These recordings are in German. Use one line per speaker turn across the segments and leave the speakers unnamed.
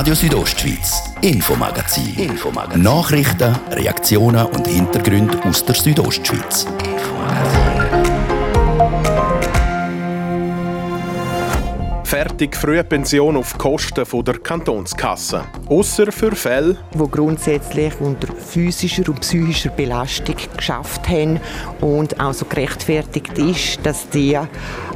Radio Südostschweiz, Infomagazin. Infomagazin. Nachrichten, Reaktionen und Hintergründe aus der Südostschweiz.
Fertig frühe Pension auf Kosten der Kantonskasse. Außer für Fälle,
die grundsätzlich unter physischer und psychischer Belastung geschafft haben und auch so gerechtfertigt ist, dass die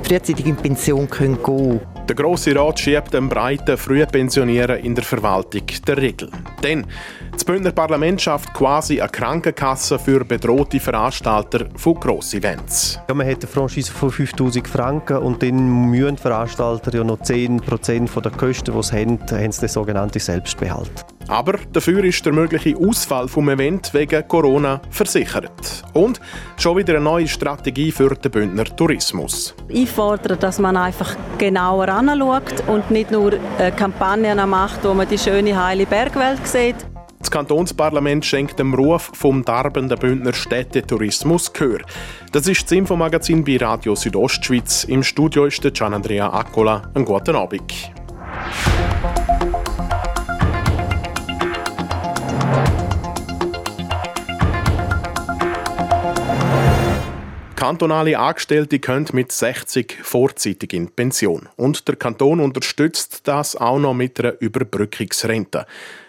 frühzeitig in Pension gehen können.
Der Grosse Rat schiebt den breiten Frühpensionieren in der Verwaltung der Regel. Denn das Bündner Parlament schafft quasi eine Krankenkasse für bedrohte Veranstalter von Grossevents.
Ja, man hat eine Franchise von 5000 Franken und dann müssen Veranstalter ja noch 10% der Kosten, die sie haben, haben sie den sogenannten Selbstbehalt.
Aber dafür ist der mögliche Ausfall vom Event wegen Corona versichert. Und schon wieder eine neue Strategie für den Bündner Tourismus.
Ich fordere, dass man einfach genauer anschaut und nicht nur Kampagnen macht, wo man die schöne heile Bergwelt sieht.
Das Kantonsparlament schenkt dem Ruf vom darbenden Bündner Städtetourismus Gehör. Das ist das Infomagazin bei Radio Südostschweiz. Im Studio ist der Gian Andrea Accola. Einen guten Abend. Kantonale Angestellte können mit 60 vorzeitig in Pension. Und der Kanton unterstützt das auch noch mit einer Überbrückungsrente.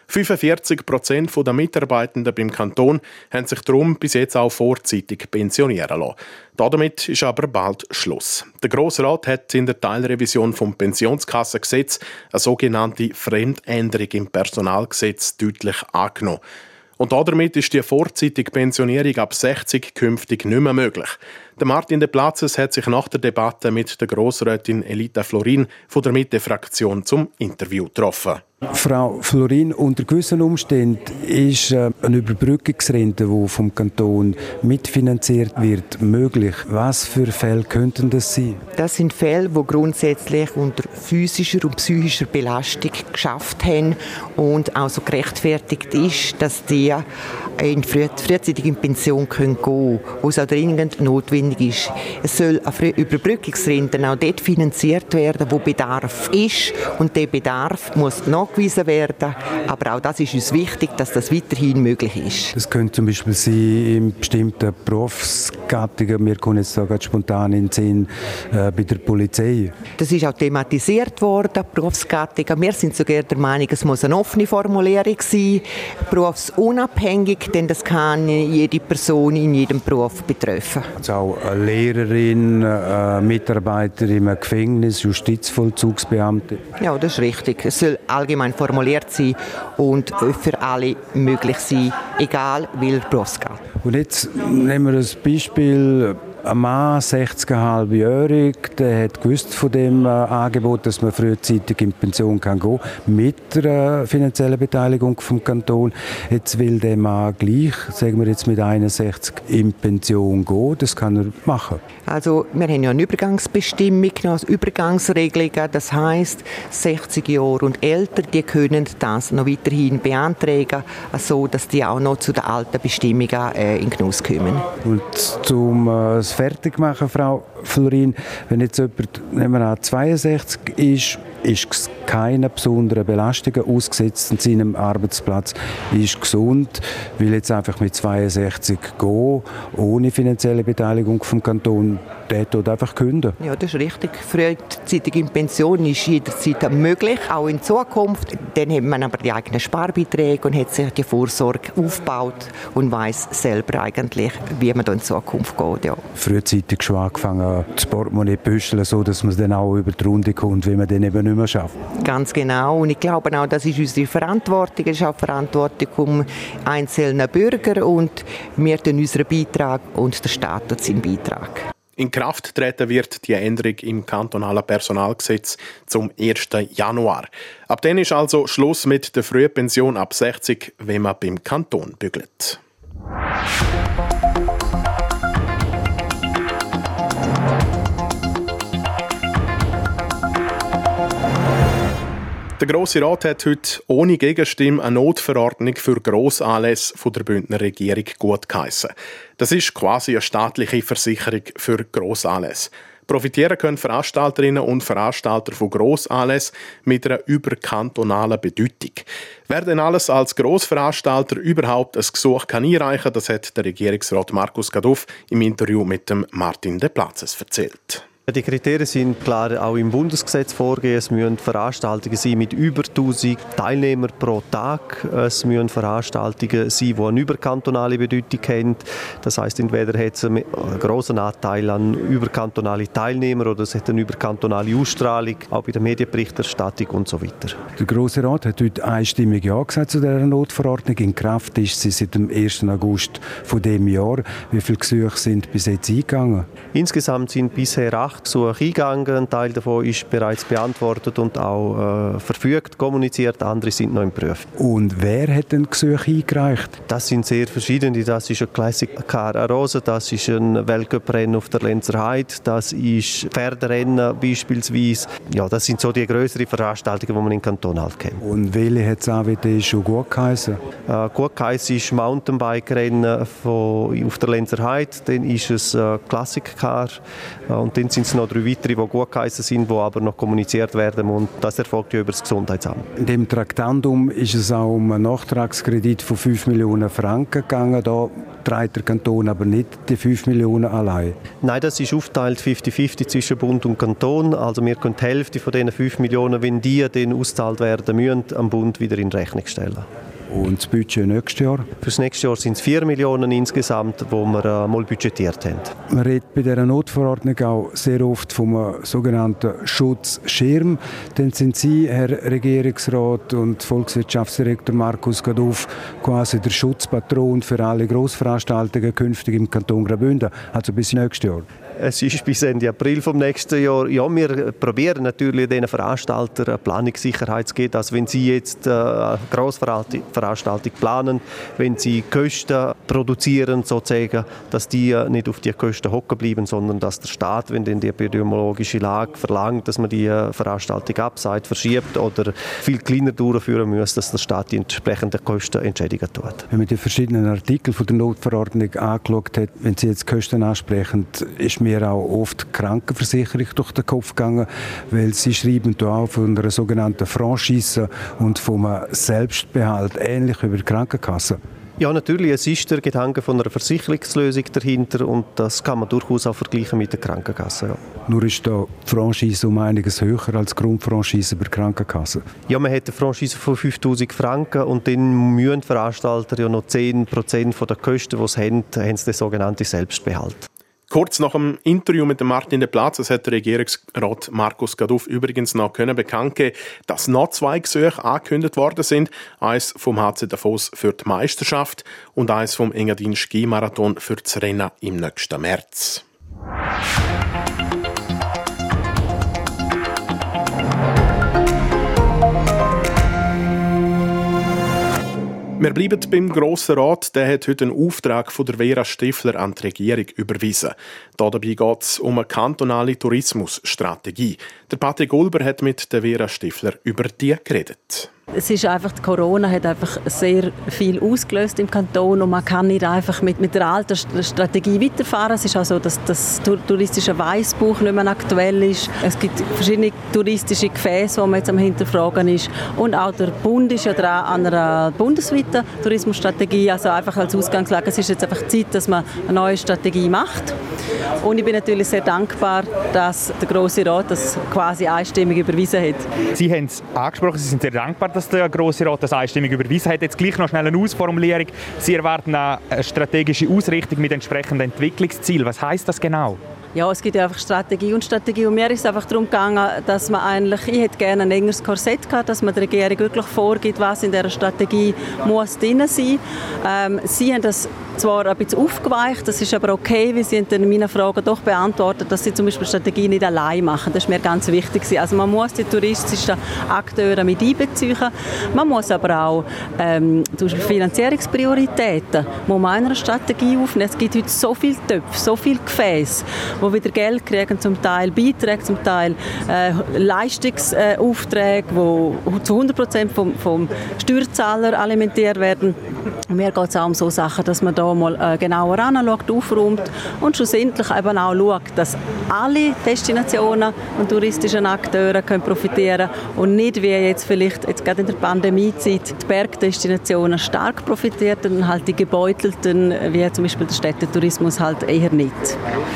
45 Prozent der Mitarbeitenden beim Kanton haben sich darum bis jetzt auch vorzeitig pensionieren lassen. Damit ist aber bald Schluss. Der Grosse Rat hat in der Teilrevision vom Pensionskassengesetz eine sogenannte Fremdänderung im Personalgesetz deutlich angenommen. Und damit ist die vorzeitige Pensionierung ab 60 künftig nicht mehr möglich. Der Martin de Platzes hat sich nach der Debatte mit der Grossrätin Elita Florin von der Mitte-Fraktion zum Interview getroffen.
Frau Florin, unter gewissen Umständen ist äh, eine Überbrückungsrente, die vom Kanton mitfinanziert wird, möglich. Was für Fälle könnten das sein?
Das sind Fälle, die grundsätzlich unter physischer und psychischer Belastung geschafft haben und auch so gerechtfertigt ist, dass die in früh, frühzeitig in Pension können gehen, wo es auch dringend notwendig ist. Es soll eine Überbrückungsrente auch dort finanziert werden, wo Bedarf ist und der Bedarf muss nachgewiesen werden. Aber auch das ist uns wichtig, dass das weiterhin möglich ist.
Das könnte zum Beispiel sein in bestimmten Berufsgattungen. Wir kommen jetzt da spontan in den Sinn äh, bei der Polizei.
Das ist auch thematisiert worden, Berufsgattungen. Wir sind sogar der Meinung, es muss eine offene Formulierung sein, berufsunabhängig, denn das kann jede Person in jedem Beruf betreffen.
Also auch eine Lehrerin, eine Mitarbeiter im Gefängnis, Justizvollzugsbeamte.
Ja, das ist richtig. Es soll allgemein formuliert sein und für alle möglich sein, egal welcher Berufsgrad.
Und jetzt nehmen wir das Beispiel ein Mann, 60,5-jährig, der hat gewusst von dem äh, Angebot, dass man frühzeitig in Pension kann gehen mit der äh, finanziellen Beteiligung vom Kanton. Jetzt will der Mann gleich, sagen wir jetzt mit 61, in Pension gehen. Das kann er machen.
Also wir haben ja eine Übergangsbestimmung, also Übergangsregelungen. Das heißt, 60 Jahre und älter, die können das noch weiterhin beantragen, so dass die auch noch zu den alten Bestimmungen äh, in Genuss kommen.
Und zum äh, fertig machen, Frau Florin. Wenn jetzt jemand, nehmen wir an, 62 ist, ist keine besonderen Belastungen ausgesetzt an seinem Arbeitsplatz, ist gesund, will jetzt einfach mit 62 gehen, ohne finanzielle Beteiligung vom Kanton, der tut einfach künden.
Ja, das ist richtig. Frühzeitig in Pension ist jederzeit möglich, auch in Zukunft. Dann hat man aber die eigenen Sparbeiträge und hat sich die Vorsorge aufgebaut und weiß selber eigentlich, wie man da in Zukunft geht. Ja.
Frühzeitig schon angefangen, das Portemonnaie büscheln, so dass man dann auch über die Runde kommt, wie man dann eben nicht mehr schafft.
Ganz genau. Und ich glaube auch, das ist unsere Verantwortung. Es ist auch Verantwortung um einzelne Bürger und wir tun unseren Beitrag und der Staat tut seinen Beitrag.
In Kraft treten wird die Änderung im kantonalen Personalgesetz zum 1. Januar. Ab dann ist also Schluss mit der Frühpension ab 60, wenn man beim Kanton bügelt. Der Grosse Rat hat heute ohne Gegenstimme eine Notverordnung für Grossanlässe von der Bündner Regierung gut geheissen. Das ist quasi eine staatliche Versicherung für Grossanlässe. Profitieren können Veranstalterinnen und Veranstalter von Grossanlässen mit einer überkantonalen Bedeutung. Wer denn alles als Grossveranstalter überhaupt ein Gesuch kann einreichen das hat der Regierungsrat Markus Gaduff im Interview mit dem Martin De Platzes erzählt.
Die Kriterien sind klar auch im Bundesgesetz vorgegeben. Es müssen Veranstaltungen sein mit über 1000 Teilnehmern pro Tag. Es müssen Veranstaltungen sein, die eine überkantonale Bedeutung haben. Das heißt, entweder hat es einen großen Anteil an überkantonalen Teilnehmern oder es hat eine überkantonale Ausstrahlung, auch bei der Medienberichterstattung und so weiter.
Der Grosse Rat hat heute einstimmig Ja gesagt zu dieser Notverordnung. In Kraft ist sie seit dem 1. August von dem Jahr. Wie viele Gesuche sind bis jetzt eingegangen?
Insgesamt sind bisher acht Nachgesuche eingegangen. Ein Teil davon ist bereits beantwortet und auch äh, verfügt, kommuniziert. Andere sind noch im Prüf.
Und wer hat denn Gesuche eingereicht?
Das sind sehr verschiedene. Das ist ein Classic Car Arosa, das ist ein Weltcuprennen auf der Lenzer Heide, das ist Pferderennen beispielsweise. Ja, das sind so die größeren Veranstaltungen, die man im Kanton halt kennt.
Und welche hat es AWD schon gut geheißen?
Äh, gut geheißen ist Mountainbike-Rennen auf der Lenzer Heide, dann ist es äh, Classic Car äh, und dann sind sind es noch drei weitere, die gut geheißen sind, die aber noch kommuniziert werden und das erfolgt ja über das Gesundheitsamt.
In dem Traktandum ist es auch um einen Nachtragskredit von 5 Millionen Franken gegangen. Da trägt der Kanton aber nicht die 5 Millionen allein.
Nein, das ist aufteilt 50-50 zwischen Bund und Kanton. Also wir können die Hälfte von diesen 5 Millionen, wenn die dann ausgezahlt werden müssen, am Bund wieder in Rechnung stellen.
Und das Budget nächstes Jahr?
Für das nächste Jahr sind es 4 Millionen insgesamt, die wir äh, mal budgetiert haben.
Man redet bei dieser Notverordnung auch sehr oft vom sogenannten Schutzschirm. Dann sind Sie, Herr Regierungsrat und Volkswirtschaftsdirektor Markus Gaduff, quasi der Schutzpatron für alle Grossveranstaltungen künftig im Kanton Graubünden, also bis nächstes Jahr.
Es ist bis Ende April vom nächsten Jahr. Ja, wir probieren natürlich den Veranstaltern Planungssicherheit zu geben, dass wenn sie jetzt eine Grossveranstaltung planen, wenn sie Kosten produzieren sozusagen, dass die nicht auf die Kosten hocken bleiben, sondern dass der Staat, wenn denn die epidemiologische Lage verlangt, dass man die Veranstaltung abseit, verschiebt oder viel kleiner durchführen muss, dass der Staat die entsprechenden Kosten entschädigen tut.
Wenn man die verschiedenen Artikel von der Notverordnung angeschaut hat, wenn Sie jetzt Kosten ansprechen, ist mir auch oft Krankenversicherung durch den Kopf gegangen, weil sie schreiben da auch von einer sogenannten Franchise und vom Selbstbehalt, ähnlich über die Krankenkasse.
Ja, natürlich. Es ist der Gedanke von einer Versicherungslösung dahinter und das kann man durchaus auch vergleichen mit der Krankenkasse. Ja.
Nur ist da die Franchise um einiges höher als die Grundfranchise bei der Krankenkasse.
Ja, man hat eine Franchise von 5000 Franken und dann müssen Veranstalter ja noch 10% der Kosten, die sie haben, haben sie den sogenannten Selbstbehalt.
Kurz nach dem Interview mit dem Martin de Platz, es hat Regierungsrat Markus Gaduff übrigens noch können bekannt dass noch zwei Gesuche angekündigt worden sind. Eins vom HC Davos für die Meisterschaft und eins vom Engadin Skimarathon für das Rennen im nächsten März. Wir bleiben beim Grossen Rat. Der hat heute einen Auftrag von der Vera Stifler an die Regierung überwiesen. Dabei geht es um eine kantonale Tourismusstrategie. Der Patrick Ulber hat mit der Vera Stifler über die geredet.
Es ist einfach, Corona hat einfach sehr viel ausgelöst im Kanton und man kann nicht einfach mit, mit der alten Strategie weiterfahren. Es ist auch so, dass das touristische Weißbuch nicht mehr aktuell ist. Es gibt verschiedene touristische Gefäße, die man jetzt am Hinterfragen ist. Und auch der Bund ist ja dran an einer bundesweiten Tourismusstrategie. Also einfach als Ausgangslage, es ist jetzt einfach Zeit, dass man eine neue Strategie macht. Und ich bin natürlich sehr dankbar, dass der Grosse Rat das quasi einstimmig überwiesen hat.
Sie haben es angesprochen, Sie sind sehr dankbar, dass der Grosse Rat das einstimmig überwiesen hat. Jetzt gleich noch schnell eine Ausformulierung. Sie erwarten eine strategische Ausrichtung mit entsprechenden Entwicklungszielen. Was heißt das genau?
Ja, es gibt ja einfach Strategie und Strategie. Und mir ist es einfach darum gegangen, dass man eigentlich, ich hätte gerne ein engeres Korsett gehabt, dass man der Regierung wirklich vorgibt, was in dieser Strategie muss drin sein. Ähm, Sie haben das zwar ein bisschen aufgeweicht, das ist aber okay, weil Sie in meinen Fragen doch beantwortet, dass Sie zum Beispiel Strategie nicht allein machen. Das ist mir ganz wichtig. Also man muss die touristischen Akteure mit einbeziehen. Man muss aber auch ähm, zum Beispiel Finanzierungsprioritäten muss man einer Strategie aufnehmen. Es gibt heute so viele Töpfe, so viele Gefäße, die wieder Geld kriegen, zum Teil Beiträge, zum Teil äh, Leistungsaufträge, die zu 100 Prozent vom, vom Steuerzahler alimentiert werden. Mir geht es auch um so Sachen, dass man da mal äh, genauer anschaut, aufräumt und schlussendlich eben auch schaut, dass alle Destinationen und touristischen Akteure können profitieren und nicht wie jetzt vielleicht jetzt gerade in der Pandemiezeit die Bergdestinationen stark profitieren und halt die gebeutelten, wie zum Beispiel der Städtetourismus halt eher nicht.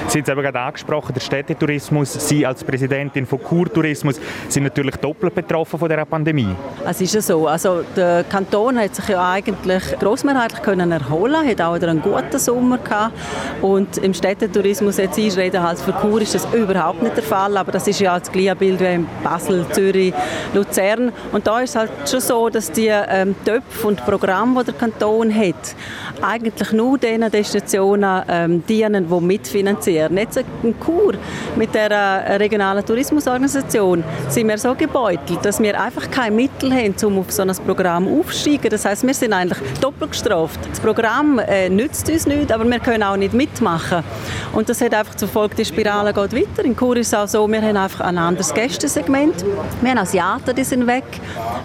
Sie haben gerade angesprochen, der Städtetourismus, Sie als Präsidentin von Kurtourismus sind natürlich doppelt betroffen von der Pandemie.
Es ist ja so, also der Kanton hat sich ja eigentlich grossmehrheitlich können erholen, hat auch wieder einen guten Sommer gehabt. Und im Städtetourismus jetzt einreden halt für Kur ist das überhaupt nicht der Fall, aber das ist ja das gleiche Bild wie in Basel, Zürich, Luzern. Und da ist halt schon so, dass die ähm, Töpfe und Programme, die der Kanton hat, eigentlich nur den Destinationen ähm, dienen, die mitfinanzieren. Nicht so in Kur mit der äh, regionalen Tourismusorganisation sind wir so gebeutelt, dass wir einfach keine Mittel haben, um auf so ein Programm aufzusteigen. Das heißt, wir sind eigentlich doppelt gestraft. Das Programm äh, nützt uns nicht, aber wir können auch nicht mitmachen. Und das hat einfach zur Folge, die Spirale geht weiter. In Kur ist es auch so, wir haben einfach ein anderes Gästesegment. Wir haben Asiaten, die sind weg.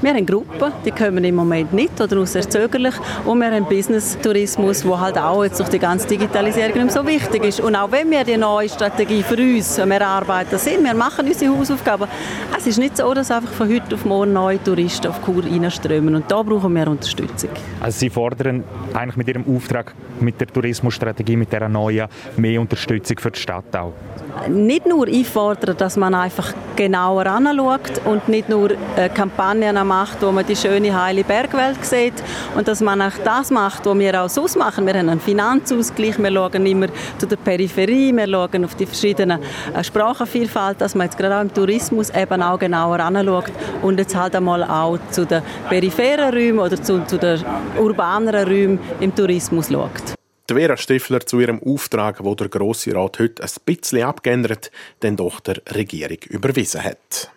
Wir haben Gruppen, die kommen im Moment nicht oder nur sehr zögerlich. Und wir haben Business-Tourismus, wo halt auch jetzt durch die ganze Digitalisierung nicht so wichtig ist. Und auch wenn wir die neue Strategie für uns am Erarbeiten sind, wir machen unsere Hausaufgaben, es ist nicht so, dass einfach von heute auf morgen neue Touristen auf Kur reinströmen. Und da brauchen wir Unterstützung.
Also Sie fordern eigentlich mit Ihrem Auftrag, mit der Tourismusstrategie, mit der neuen, mehr Unterstützung für die Stadt auch?
Nicht nur einfordern, dass man einfach genauer anschaut und nicht nur äh, Kampagnen macht, wo man die schöne, heile Bergwelt sieht und dass man auch das macht, was wir auch sonst machen. Wir haben einen Finanzausgleich, wir schauen immer zu der Peripherie, wir schauen auf die verschiedenen äh, Sprachenvielfalt, dass man jetzt gerade auch im Tourismus eben auch genauer anschaut und jetzt halt einmal auch zu den peripheren Räumen oder zu, zu den urbaneren Räumen im Tourismus schaut.
Die Vera Stifler zu ihrem Auftrag, wo der Grosse Rat heute ein bisschen abgeändert, den doch der Regierung überwiesen hat.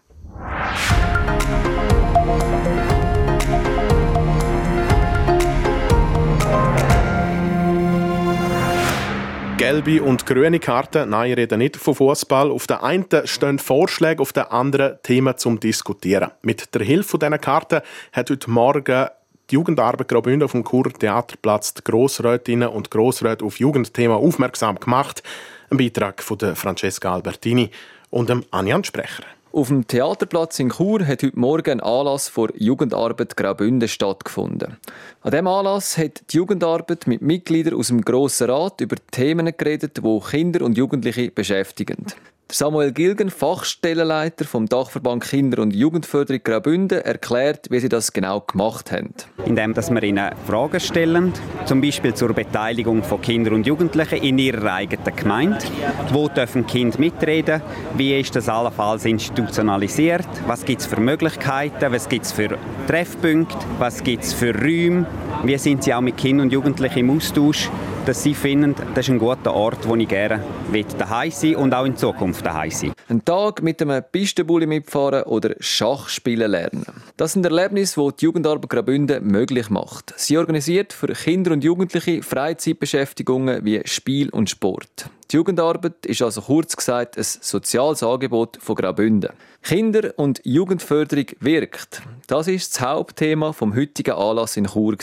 Gelbe und grüne Karten, nein, ich rede nicht von Fußball. Auf der einen stehen Vorschläge, auf der anderen Themen zum Diskutieren. Mit der Hilfe dieser Karten hat heute Morgen die Jugendarbeit Graubünden auf dem Kur Theaterplatz die Grossrätinnen und Grossräte auf Jugendthema aufmerksam gemacht. Ein Beitrag von Francesca Albertini und dem Anjan Sprecher.
Auf dem Theaterplatz in Chur hat heute Morgen ein Anlass vor Jugendarbeit Graubünden stattgefunden. An diesem Anlass hat die Jugendarbeit mit Mitgliedern aus dem Grossen Rat über Themen geredet, die Kinder und Jugendliche beschäftigen. Samuel Gilgen, Fachstellenleiter vom Dachverband Kinder- und Jugendförderung Graubünden, erklärt, wie sie das genau gemacht haben.
Indem dass wir ihnen Fragen stellen, zum Beispiel zur Beteiligung von Kindern und Jugendlichen in ihrer eigenen Gemeinde. Wo dürfen Kinder mitreden? Wie ist das allenfalls institutionalisiert? Was gibt es für Möglichkeiten? Was gibt es für Treffpunkte? Was gibt es für Räume? Wie sind sie auch mit Kindern und Jugendlichen im Austausch? Dass sie finden, das ist ein guter Ort, wo ich gerne daheim sein und auch in Zukunft daheim sein.
Ein Tag mit einem Pistenbully mitfahren oder Schach spielen lernen. Das sind Erlebnisse, die die Jugendarbeit Graubünden möglich macht. Sie organisiert für Kinder und Jugendliche Freizeitbeschäftigungen wie Spiel und Sport. Die Jugendarbeit ist also kurz gesagt ein soziales Angebot von Graubünden. Kinder- und Jugendförderung wirkt. Das ist das Hauptthema vom heutigen Anlass in Chur.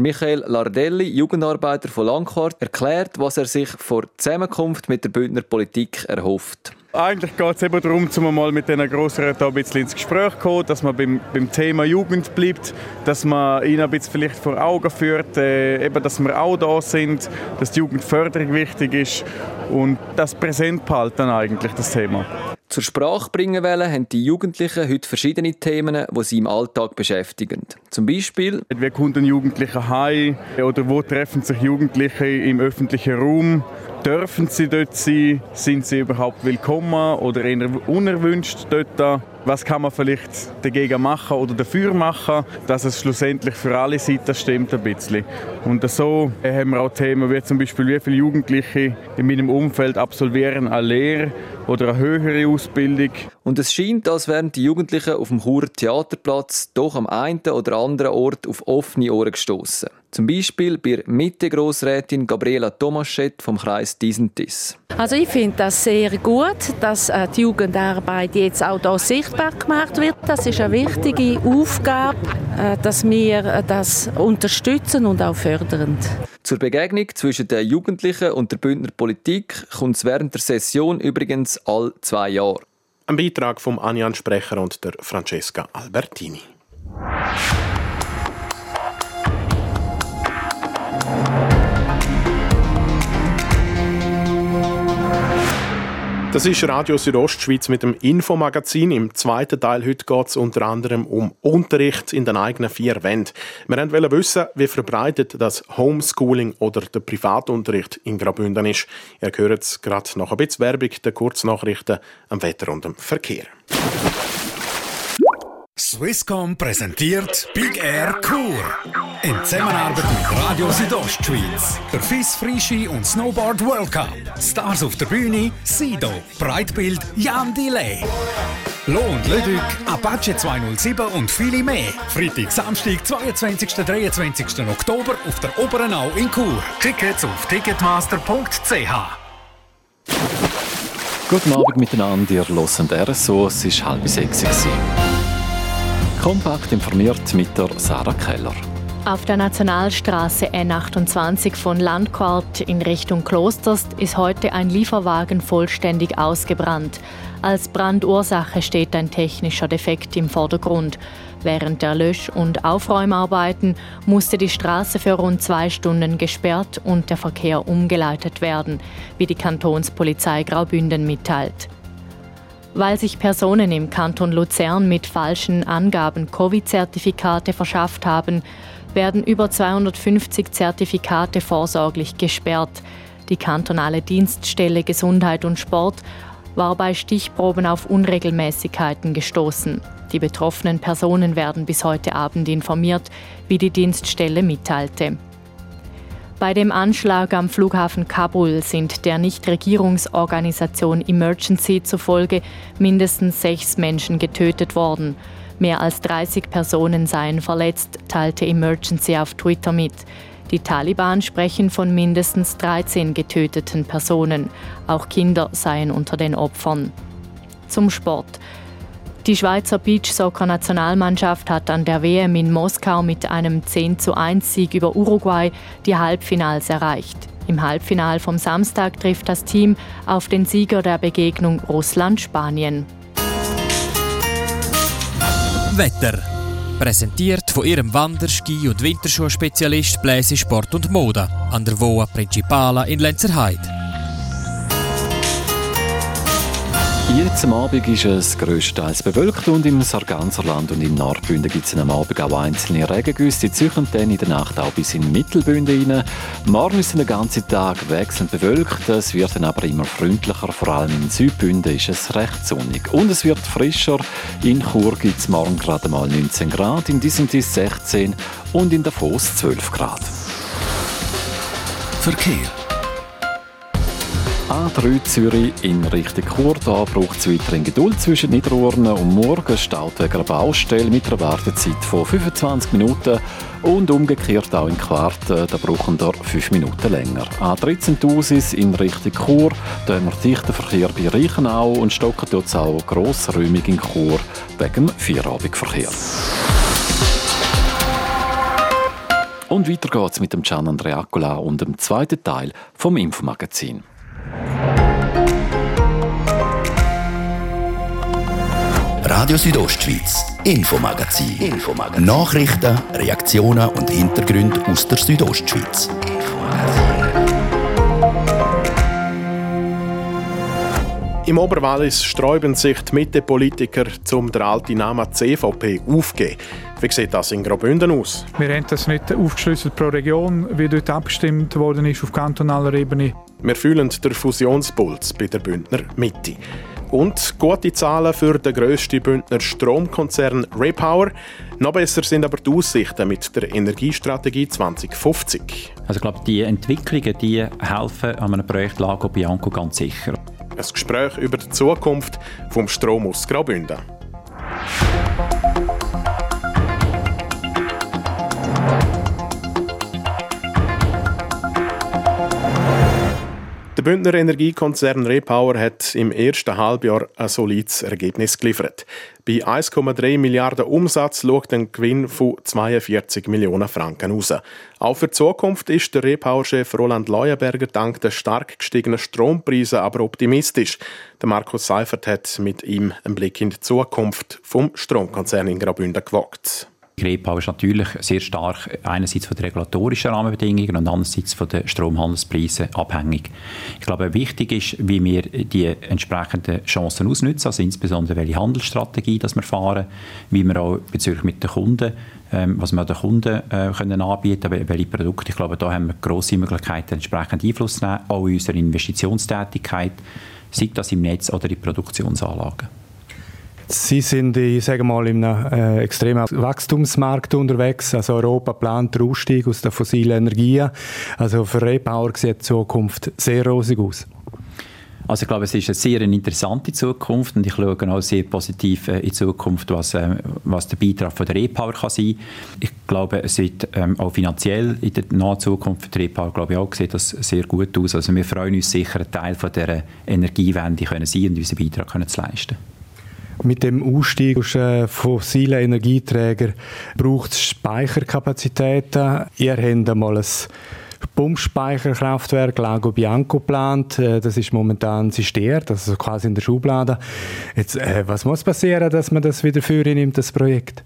Michael Lardelli, Jugendarbeiter von Langquart, erklärt, was er sich vor Zusammenkunft mit der Bündner Politik erhofft.
Eigentlich geht es eben darum, um mal mit diesen Grossräten ein bisschen ins Gespräch zu kommen, dass man beim, beim, Thema Jugend bleibt, dass man ihnen ein bisschen vielleicht vor Augen führt, äh, eben, dass wir auch da sind, dass die Jugendförderung wichtig ist und das präsent behalten eigentlich, das Thema.
Zur Sprache bringen wollen, haben die Jugendlichen heute verschiedene Themen, die sie im Alltag beschäftigen. Zum Beispiel
Wie kommt ein Jugendlicher heim? Oder wo treffen sich Jugendliche im öffentlichen Raum? Dürfen sie dort sein? Sind sie überhaupt willkommen oder eher unerwünscht dort? Was kann man vielleicht dagegen machen oder dafür machen, dass es schlussendlich für alle Seiten stimmt ein bisschen. Und so haben wir auch Themen wie zum Beispiel, wie viele Jugendliche in meinem Umfeld absolvieren eine Lehre oder eine höhere Ausbildung.
Und es scheint, als wären die Jugendlichen auf dem Churer Theaterplatz doch am einen oder anderen Ort auf offene Ohren gestoßen. Zum Beispiel bei Mitte-Grossrätin Gabriela Tomaschett vom Kreis Disentis.
Also ich finde das sehr gut, dass äh, die Jugendarbeit jetzt auch hier sichtbar gemacht wird. Das ist eine wichtige Aufgabe, äh, dass wir äh, das unterstützen und auch fördern.
Zur Begegnung zwischen den Jugendlichen und der Bündner Politik kommt es während der Session übrigens all zwei Jahre.
Ein Beitrag vom Anjan Sprecher und der Francesca Albertini. Das ist Radio Südostschweiz mit dem Infomagazin. Im zweiten Teil heute geht es unter anderem um Unterricht in den eigenen vier Wänden. Wir wollen wissen, wie verbreitet das Homeschooling oder der Privatunterricht in Graubünden ist. Ihr hört es gerade nach ein bisschen Werbung, der Kurznachrichten am Wetter und dem Verkehr.
Swisscom präsentiert Big Air Kur. In Zusammenarbeit mit Radio Südostschweiz. Der FIS Frischi und Snowboard World Cup. Stars auf der Bühne, Sido, Breitbild, Jan Delay. Lohn Lüdück, Apache 207 und viele mehr. Freitag, Samstag, 22. 23. Oktober auf der Oberenau in Chur. Tickets auf ticketmaster.ch.
Guten Abend miteinander, ihr hört RSO, es war halb sechs. Kompakt informiert mit der Sarah Keller.
Auf der Nationalstraße N28 von Landquart in Richtung Klosters ist heute ein Lieferwagen vollständig ausgebrannt. Als Brandursache steht ein technischer Defekt im Vordergrund. Während der Lösch- und Aufräumarbeiten musste die Straße für rund zwei Stunden gesperrt und der Verkehr umgeleitet werden, wie die Kantonspolizei Graubünden mitteilt. Weil sich Personen im Kanton Luzern mit falschen Angaben Covid-Zertifikate verschafft haben, werden über 250 Zertifikate vorsorglich gesperrt. Die kantonale Dienststelle Gesundheit und Sport war bei Stichproben auf Unregelmäßigkeiten gestoßen. Die betroffenen Personen werden bis heute Abend informiert, wie die Dienststelle mitteilte. Bei dem Anschlag am Flughafen Kabul sind der Nichtregierungsorganisation Emergency zufolge mindestens sechs Menschen getötet worden. Mehr als 30 Personen seien verletzt, teilte Emergency auf Twitter mit. Die Taliban sprechen von mindestens 13 getöteten Personen. Auch Kinder seien unter den Opfern. Zum Sport. Die Schweizer Beachsoccer-Nationalmannschaft hat an der WM in Moskau mit einem 10 zu 1 Sieg über Uruguay die Halbfinals erreicht. Im Halbfinal vom Samstag trifft das Team auf den Sieger der Begegnung Russland-Spanien.
Wetter. Präsentiert von ihrem Wander-, Ski- und Winterschuhspezialist Bläse Sport und Mode an der Voa Principala in Lenzerheide.
Jetzt am Abend ist es grösstenteils bewölkt und im Sarganserland und in Nordbünden gibt es am Abend auch einzelne Regengüsse. Die ziehen dann in der Nacht auch bis in Mittelbünden rein. Morgen ist es den ganzen Tag wechselnd bewölkt. Es wird dann aber immer freundlicher. Vor allem in Südbünden ist es recht sonnig. Und es wird frischer. In Chur gibt es morgen gerade mal 19 Grad, in diesem 16 und in Davos 12 Grad.
Verkehr
A3 Zürich in Richtung Chur. Da braucht es weiterhin Geduld zwischen Niederurne und Morgen. Staut wegen einer Baustelle mit einer Wartezeit von 25 Minuten. Und umgekehrt auch in Quarten, da brauchen wir 5 Minuten länger. A13 Tausis in Richtung Chur. Da haben wir dichten Verkehr bei Reichenau und stocken dort auch grossräumig in Chur wegen dem Feierabendverkehr. Und weiter geht's mit dem Gian Andreacola und dem zweiten Teil vom Infomagazin.
Radio Südostschweiz, Infomagazin. Infomagazin. Nachrichten, Reaktionen und Hintergründe aus der Südostschweiz.
Im Oberwallis sträuben sich die Mitte-Politiker, um den alten Namen CVP aufzugeben. Wie sieht das in Graubünden aus?
Wir haben das nicht aufgeschlüsselt pro Region, wie dort abgestimmt worden ist auf kantonaler Ebene.
Wir fühlen den Fusionspuls bei der Bündner Mitte. Und gute Zahlen für den grössten Bündner Stromkonzern Repower. Noch besser sind aber die Aussichten mit der Energiestrategie 2050.
Also ich glaube, die Entwicklungen die helfen an einem Projekt Lago Bianco ganz sicher.
Ein Gespräch über die Zukunft vom Strom aus Graubünden. Der Bündner Energiekonzern Repower hat im ersten Halbjahr ein solides Ergebnis geliefert. Bei 1,3 Milliarden Umsatz schaut ein Gewinn von 42 Millionen Franken aus. Auch für die Zukunft ist der Repower-Chef Roland Leuenberger dank der stark gestiegenen Strompreise aber optimistisch. Der Markus Seifert hat mit ihm einen Blick in die Zukunft vom Stromkonzern in Graubünden gewagt.
Repower ist natürlich sehr stark einerseits von den regulatorischen Rahmenbedingungen und andererseits von den Stromhandelspreisen abhängig. Ich glaube, wichtig ist, wie wir die entsprechenden Chancen ausnutzen, also insbesondere welche Handelsstrategie dass wir fahren, wie wir auch bezüglich mit den Kunden ähm, was wir den Kunden äh, können anbieten können, welche Produkte. Ich glaube, da haben wir grosse Möglichkeiten, entsprechend Einfluss zu nehmen, auch in unserer Investitionstätigkeit, sei das im Netz oder in Produktionsanlagen.
Sie sind, ich sage mal, in einem äh, extremen Wachstumsmarkt unterwegs. Also Europa plant den Ausstieg aus den fossilen Energien. Also für Repower sieht die Zukunft sehr rosig aus.
Also ich glaube, es ist eine sehr interessante Zukunft und ich schaue auch sehr positiv äh, in die Zukunft, was, äh, was der Beitrag von der E-Power kann sein. Ich glaube, es wird ähm, auch finanziell in der nahen Zukunft für die E-Power, glaube ich, auch sieht das sehr gut aus. Also wir freuen uns sicher, ein Teil von der Energiewende können sein und unseren Beitrag können zu leisten.
Mit dem Ausstieg aus äh, fossilen Energieträgern braucht es Speicherkapazitäten. Ihr habt einmal ein Pumpspeicherkraftwerk Lago Bianco geplant. Äh, das ist momentan sistiert, also quasi in der Schublade. Jetzt, äh, was muss passieren, dass man das wieder führen nimmt, das Projekt?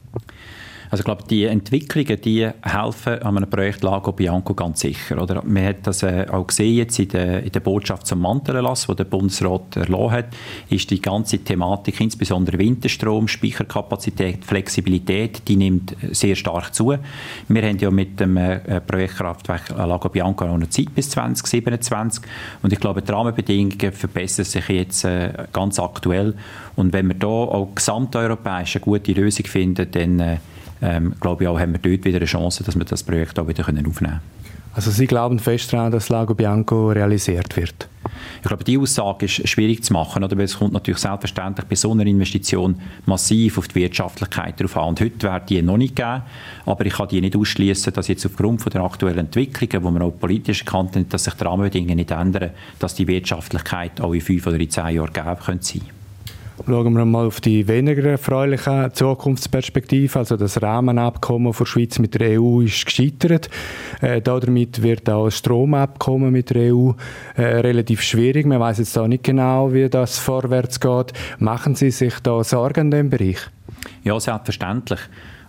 Also ich glaube, die Entwicklungen, die helfen an einem Projekt Lago Bianco ganz sicher. Oder? Man hat das äh, auch gesehen jetzt in der, in der Botschaft zum Mantelerlass, wo der Bundesrat erlassen hat, ist die ganze Thematik, insbesondere Winterstrom, Speicherkapazität, Flexibilität, die nimmt sehr stark zu. Wir haben ja mit dem äh, Projektkraftwerk Lago Bianco noch eine Zeit bis 2027 und ich glaube, die Rahmenbedingungen verbessern sich jetzt äh, ganz aktuell und wenn wir da auch gesamteuropäisch eine gute Lösung finden, dann äh, ähm, glaube ich auch, haben wir dort wieder eine Chance, dass wir das Projekt auch wieder aufnehmen können.
Also Sie glauben fest daran, dass Lago Bianco realisiert wird?
Ich glaube, die Aussage ist schwierig zu machen, oder? weil es kommt natürlich selbstverständlich bei so einer Investition massiv auf die Wirtschaftlichkeit darauf an. Und heute wird die noch nicht geben, aber ich kann die nicht ausschließen, dass jetzt aufgrund von der aktuellen Entwicklungen, wo man auch politisch erkannt hat, dass sich die Rahmenbedingungen nicht ändern, dass die Wirtschaftlichkeit auch in fünf oder in zehn Jahren geben könnte
Schauen wir mal auf die weniger erfreuliche Zukunftsperspektive. Also das Rahmenabkommen der Schweiz mit der EU ist gescheitert. Äh, damit wird auch das Stromabkommen mit der EU äh, relativ schwierig. Man weiß jetzt auch nicht genau, wie das vorwärts geht. Machen Sie sich da Sorgen in diesem Bereich?
Ja, selbstverständlich.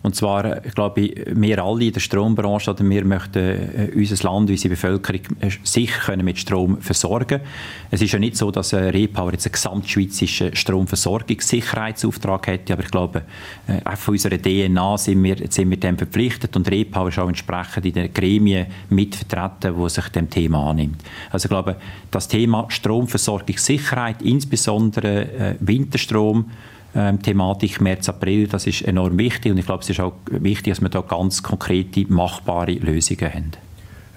Und zwar, ich glaube, wir alle in der Strombranche, oder wir möchten äh, unser Land, unsere Bevölkerung äh, sicher können mit Strom versorgen Es ist ja nicht so, dass äh, Repower jetzt einen gesamtschweizerischen Stromversorgungssicherheitsauftrag hätte, aber ich glaube, auch von unserer DNA sind wir, sind wir dem verpflichtet und Repower ist auch entsprechend in den Gremien mitvertreten, wo sich dem Thema annimmt. Also ich glaube, das Thema Stromversorgungssicherheit, insbesondere Winterstrom, ähm, Thematik März, April, das ist enorm wichtig und ich glaube, es ist auch wichtig, dass wir da ganz konkrete, machbare Lösungen haben.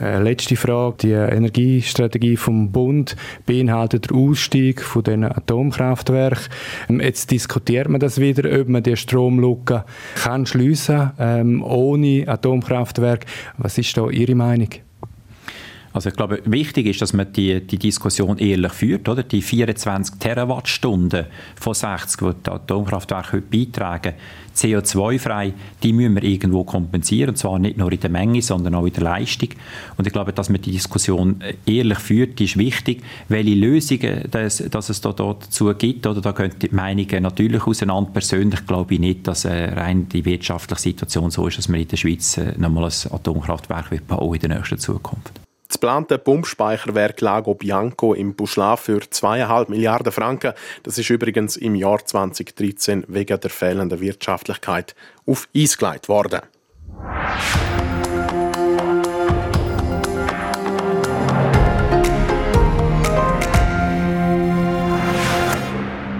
Äh, letzte Frage. Die Energiestrategie vom Bund beinhaltet den Ausstieg von den Atomkraftwerken. Ähm, jetzt diskutiert man das wieder, ob man die Stromlücke kann schliessen ähm, ohne Atomkraftwerk. Was ist da Ihre Meinung?
Also ich glaube, wichtig ist, dass man die, die Diskussion ehrlich führt. Oder? Die 24 Terawattstunden von 60, die die Atomkraftwerke heute beitragen, CO2-frei, die müssen wir irgendwo kompensieren. Und zwar nicht nur in der Menge, sondern auch in der Leistung. Und ich glaube, dass man die Diskussion ehrlich führt, ist wichtig. Welche Lösungen das, dass es da, dazu gibt, oder da gehen die Meinungen natürlich auseinander. Persönlich glaube ich nicht, dass äh, rein die wirtschaftliche Situation so ist, dass man in der Schweiz äh, nochmal ein Atomkraftwerk wird bauen in der nächsten Zukunft.
Das geplante Pumpspeicherwerk Lago Bianco im Buschlaf für 2,5 Milliarden Franken, das ist übrigens im Jahr 2013 wegen der fehlenden Wirtschaftlichkeit auf Eis gelegt worden.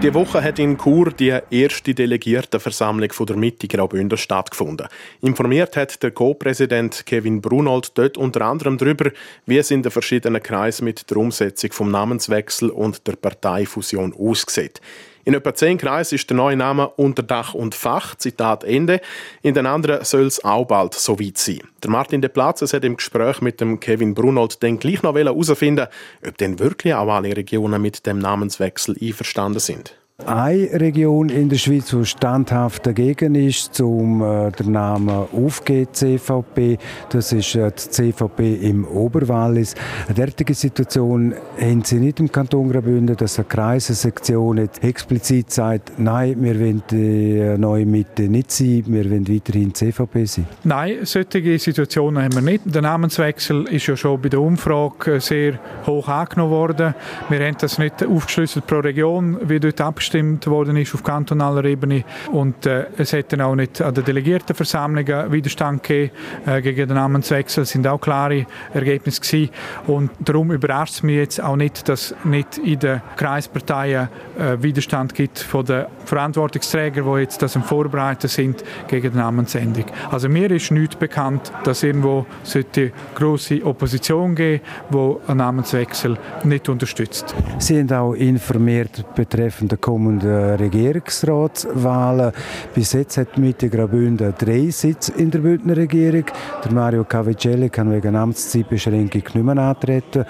Die Woche hat in Chur die erste Delegiertenversammlung der Mitte Graubünden stattgefunden. Informiert hat der Co-Präsident Kevin Brunold dort unter anderem darüber, wie es in den verschiedenen Kreisen mit der Umsetzung vom Namenswechsel und der Parteifusion aussieht. In etwa zehn Kreisen ist der neue Name unter Dach und Fach, Zitat Ende. In den anderen soll es auch bald so weit sein. Der Martin de Platzes hat im Gespräch mit dem Kevin Brunold dann gleich noch herausfinden ob denn wirklich auch alle Regionen mit dem Namenswechsel einverstanden sind.
Eine Region in der Schweiz, die standhaft dagegen ist, um äh, den Namen aufgeben, CVP, das ist äh, die CVP im Oberwallis. Eine derartige Situation haben sie nicht im Kanton Graubünden, dass eine Kreisensektion jetzt explizit sagt, nein, wir wollen die äh, neue Mitte nicht sein, wir wollen weiterhin CVP sein.
Nein, solche Situationen haben wir nicht. Der Namenswechsel ist ja schon bei der Umfrage sehr hoch angenommen worden. Wir haben das nicht aufgeschlüsselt pro Region, wie dort abgestimmt abgestimmt worden ist auf kantonaler Ebene und äh, es hat auch nicht an den Delegiertenversammlungen Widerstand gegeben äh, gegen den Namenswechsel. Es sind auch klare Ergebnisse gewesen. und darum überrascht es mich jetzt auch nicht, dass nicht in den Kreisparteien äh, Widerstand gibt von den Verantwortungsträgern, die jetzt das im Vorbereiten sind gegen die Namensänderung. Also mir ist nicht bekannt, dass irgendwo sollte große Opposition geben, die einen Namenswechsel nicht unterstützt.
Sie sind auch informiert betreffend der kommenden Regierungsratswahlen. Bis jetzt hat Mitte Graubünden drei Sitze in der Bündner Regierung. Der Mario Cavicelli kann wegen Amtszeitbeschränkung nicht mehr antreten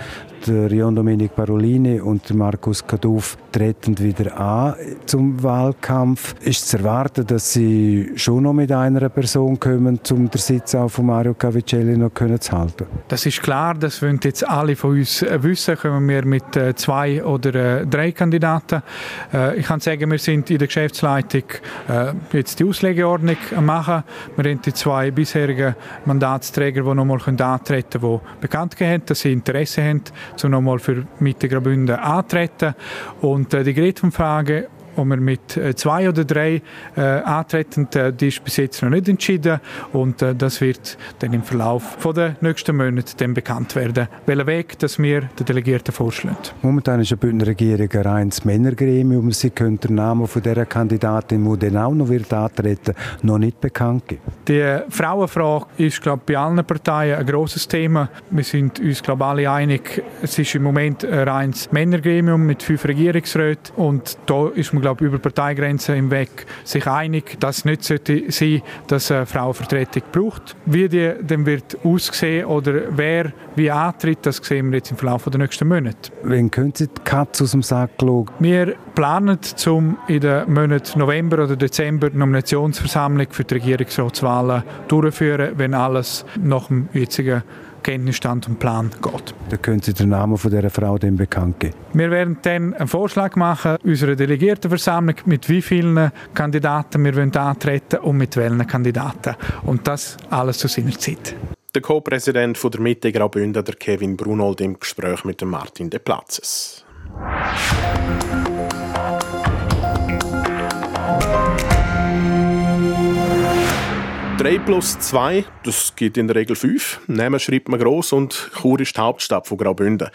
der Jon Domenic Parolini und der Markus Kaduff treten wieder an zum Wahlkampf. Ist zu erwarten, dass sie schon noch mit einer Person kommen, um den Sitz auch von Mario Cavicelli noch zu halten?
Das ist klar, das wollen jetzt alle von uns wissen. Kommen wir mit äh, zwei oder äh, drei Kandidaten. Äh, ich kann sagen, wir sind in der Geschäftsleitung jetzt die Auslegeordnung am machen. Wir haben die zwei bisherigen Mandatsträger, die noch mal antreten können, die bekannt haben, dass sie Interesse haben um nochmal für Mitte Graubünden antreten. Und äh, die Gretchenfrage wo wir mit äh, zwei oder drei äh, antreten, äh, die ist bis jetzt noch nicht entschieden und äh, das wird dann im Verlauf von der nächsten Monate dann bekannt werden, welchen Weg das wir den Delegierten vorschlagen.
Momentan ist die Bündner Regierung ein reines Männergremium. Sie können den Namen von dieser Kandidatin, die dann auch noch wird antreten, noch nicht bekannt geben.
Die Frauenfrage ist, glaube bei allen Parteien ein grosses Thema. Wir sind uns, glaube alle einig, es ist im Moment ein reines Männergremium mit fünf Regierungsräten und da ist man man, glaube über Parteigrenzen hinweg sich einig, dass es nicht sollte sein dass eine Frauenvertretung braucht. Wie die dann wird aussehen oder wer wie antritt, das sehen wir jetzt im Verlauf der nächsten Monate.
Wann können Sie die Katze aus dem Sack schauen?
Wir planen, um in den Monaten November oder Dezember die Nominationsversammlung für die Regierungsratswahlen durchzuführen, wenn alles nach dem jetzigen Kenntnisstand und Plan geht.
Dann können Sie den Namen von dieser Frau dann bekannt geben.
Wir werden dann einen Vorschlag machen, unserer Delegiertenversammlung, mit wie vielen Kandidaten wir wollen antreten und mit welchen Kandidaten. Und das alles zu seiner Zeit.
Der Co-Präsident der Mitte Graubünden, der Kevin Brunold, im Gespräch mit Martin De Platzes. 3 plus 2, das gibt in der Regel 5. Nehmen schreibt man gross und Chur ist die Hauptstadt von Graubünden.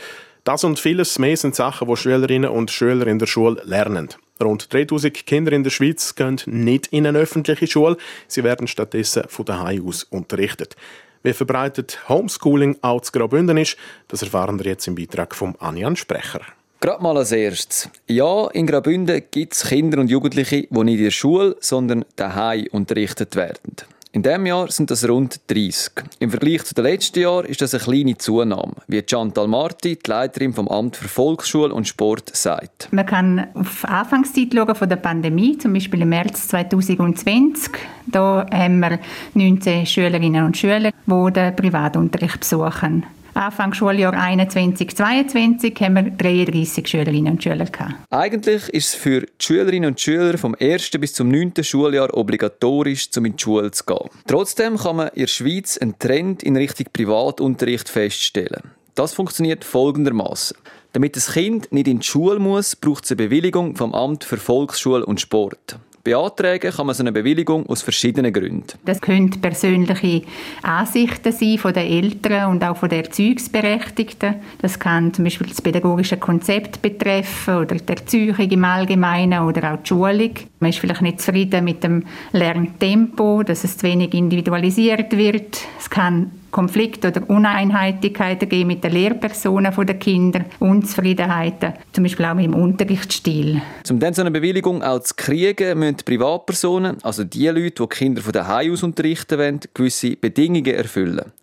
Das und vieles mehr sind Sachen, die Schülerinnen und Schüler in der Schule lernen. Rund 3000 Kinder in der Schweiz gehen nicht in eine öffentliche Schule. Sie werden stattdessen von daheim aus unterrichtet. Wie verbreitet Homeschooling auch zu Graubünden ist, das erfahren wir jetzt im Beitrag vom Anjan Sprecher.
Gerade mal als erstes. Ja, in Graubünden gibt es Kinder und Jugendliche, die nicht in der Schule, sondern daheim unterrichtet werden. In diesem Jahr sind das rund 30. Im Vergleich zu den letzten Jahren ist das eine kleine Zunahme, wie Chantal Marti, die Leiterin vom Amt für Volksschule und Sport, sagt.
Man kann auf die Anfangszeit schauen von der Pandemie, zum Beispiel im März 2020. Da haben wir 19 Schülerinnen und Schüler, die den Privatunterricht besuchen. Anfang Schuljahr 21, 22 haben wir 33 Schülerinnen und Schüler gehabt.
Eigentlich ist es für die Schülerinnen und Schüler vom 1. bis zum 9. Schuljahr obligatorisch, um in die Schule zu gehen. Trotzdem kann man in der Schweiz einen Trend in Richtung Privatunterricht feststellen. Das funktioniert folgendermaßen. Damit das Kind nicht in die Schule muss, braucht es eine Bewilligung vom Amt für Volksschule und Sport. Beantragen kann man so eine Bewilligung aus verschiedenen Gründen.
Das können persönliche Ansichten sein von den Eltern und auch von den Erziehungsberechtigten. Das kann zum Beispiel das pädagogische Konzept betreffen oder die Erziehung im Allgemeinen oder auch die Schulung. Man ist vielleicht nicht zufrieden mit dem Lerntempo, dass es zu wenig individualisiert wird. Es kann Konflikte oder Uneinheitlichkeiten geben mit den Lehrpersonen der Kinder, Unzufriedenheiten, zum Beispiel auch im Unterrichtsstil.
Um dann so eine Bewilligung auch zu kriegen, müssen Privatpersonen, also die Leute, die Kinder von daheim aus unterrichten wollen, gewisse Bedingungen erfüllen.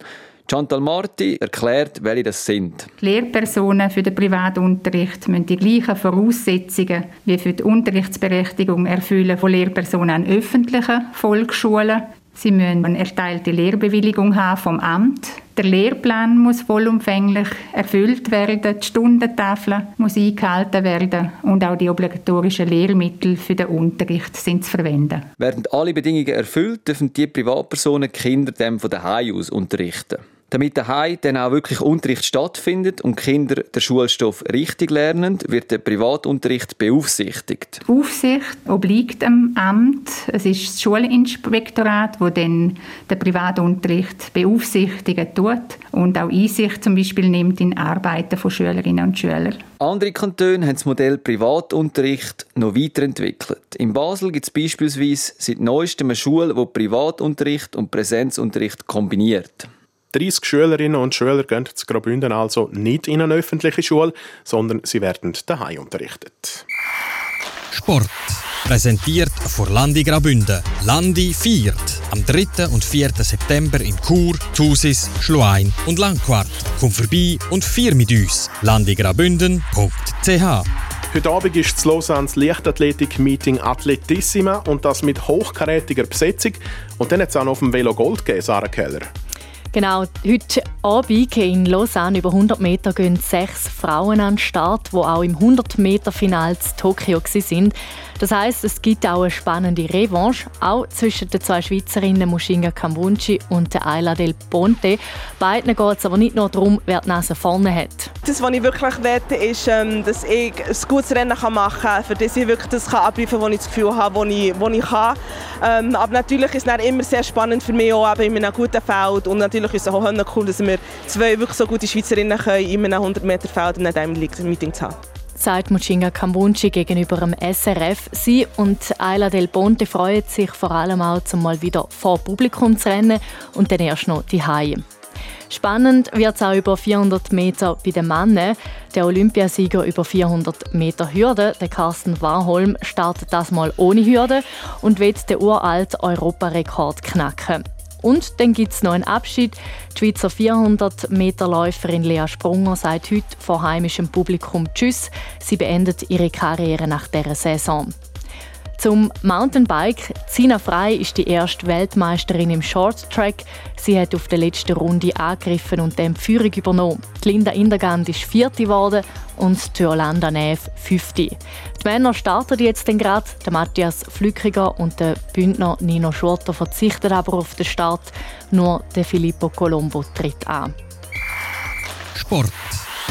Chantal Marti erklärt, welche das sind.
Die Lehrpersonen für den Privatunterricht müssen die gleichen Voraussetzungen wie für die Unterrichtsberechtigung erfüllen von Lehrpersonen an öffentlichen Volksschulen. Sie müssen eine erteilte Lehrbewilligung haben vom Amt. Der Lehrplan muss vollumfänglich erfüllt werden, die Stundentafel muss eingehalten werden und auch die obligatorischen Lehrmittel für den Unterricht sind zu verwenden.
Werden alle Bedingungen erfüllt, dürfen die Privatpersonen Kinder dem von daheim aus unterrichten. Damit daheim dann auch wirklich Unterricht stattfindet und Kinder den Schulstoff richtig lernen, wird der Privatunterricht beaufsichtigt.
Die Aufsicht obliegt dem Amt. Es ist das Schulinspektorat, wo dann den Privatunterricht beaufsichtigen tut und auch Einsicht zum Beispiel nimmt in Arbeiten von Schülerinnen und Schülern.
Andere Kantone haben das Modell Privatunterricht noch weiterentwickelt. In Basel gibt es beispielsweise seit neuestem eine Schule, die Privatunterricht und Präsenzunterricht kombiniert.
30 Schülerinnen und Schüler gehen zu Graubünden also nicht in eine öffentliche Schule, sondern sie werden daheim unterrichtet.
Sport. Präsentiert von Landi Graubünden. Landi viert am 3. und 4. September in Chur, Thusis, Schluein und Langquart. Komm vorbei und vier mit uns. landigraubünden.ch
Heute Abend ist das Lausanne Leichtathletik-Meeting Athletissima und das mit hochkarätiger Besetzung. Und dann hat es auch noch auf dem Velo Gold gegeben, Sarah Keller.
Genau, heute Abend in Lausanne über 100 Meter gehen sechs Frauen an den Start, die auch im 100 Meter Final zu Tokio waren. Das heißt, es gibt auch eine spannende Revanche, auch zwischen den zwei Schweizerinnen Mushinga Kambunchi und der Ayla Del Ponte. Beiden geht es aber nicht nur darum, wer die Nase vorne hat.
Das, was ich wirklich wette, ist, ähm, dass ich ein gutes Rennen machen kann, für das ich wirklich das abliefern kann, was ich das Gefühl habe, was ich, was ich kann. Ähm, aber natürlich ist es immer sehr spannend für mich, auch in einem guten Feld. Und natürlich ist es auch cool, dass wir zwei wirklich so gute Schweizerinnen können, in einem 100 Meter Feld in einem Meeting zu haben
sagt Muchinga Kambunchi gegenüber dem SRF. Sie und Ayla Del Ponte freuen sich vor allem auch, zum mal wieder vor Publikum zu rennen und dann erst noch die Haie. Spannend wird es auch über 400 Meter bei den Männern. Der Olympiasieger über 400 Meter Hürde, der Carsten Warholm, startet das mal ohne Hürde und wird den uralten Europarekord knacken. Und dann gibt es noch einen Abschied. Die Schweizer 400-Meter-Läuferin Lea Sprunger sagt heute vor heimischem Publikum Tschüss. Sie beendet ihre Karriere nach dieser Saison. Zum Mountainbike. Zina Frei ist die erste Weltmeisterin im Short Track. Sie hat auf der letzten Runde angegriffen und dem Führung übernommen. Die Linda Indergand ist vierte geworden und die Yolanda Neff fünfte. Die Männer starten jetzt gerade. Der Matthias Flückiger und der Bündner Nino Schurter verzichten aber auf den Start. Nur der Filippo Colombo tritt an.
Sport.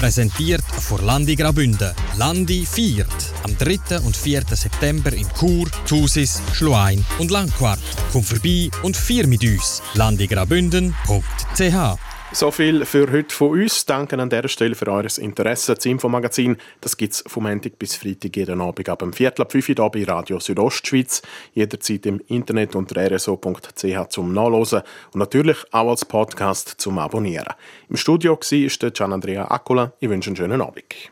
Präsentiert von Landi Graubünden. Landi viert am 3. und 4. September in Chur, Thusis, Schluein und Langquart. Komm vorbei und vier mit uns. landigraubünden.ch
so viel für heute von uns. Danke an dieser Stelle für eures Interesse. Das Infomagazin gibt es vom Montag bis Freitag jeden Abend ab dem Viertel ab 5 Uhr bei Radio Südostschweiz. Jederzeit im Internet unter rso.ch zum Nachlesen und natürlich auch als Podcast zum Abonnieren. Im Studio war Gian Andrea Accola. Ich wünsche einen schönen Abend.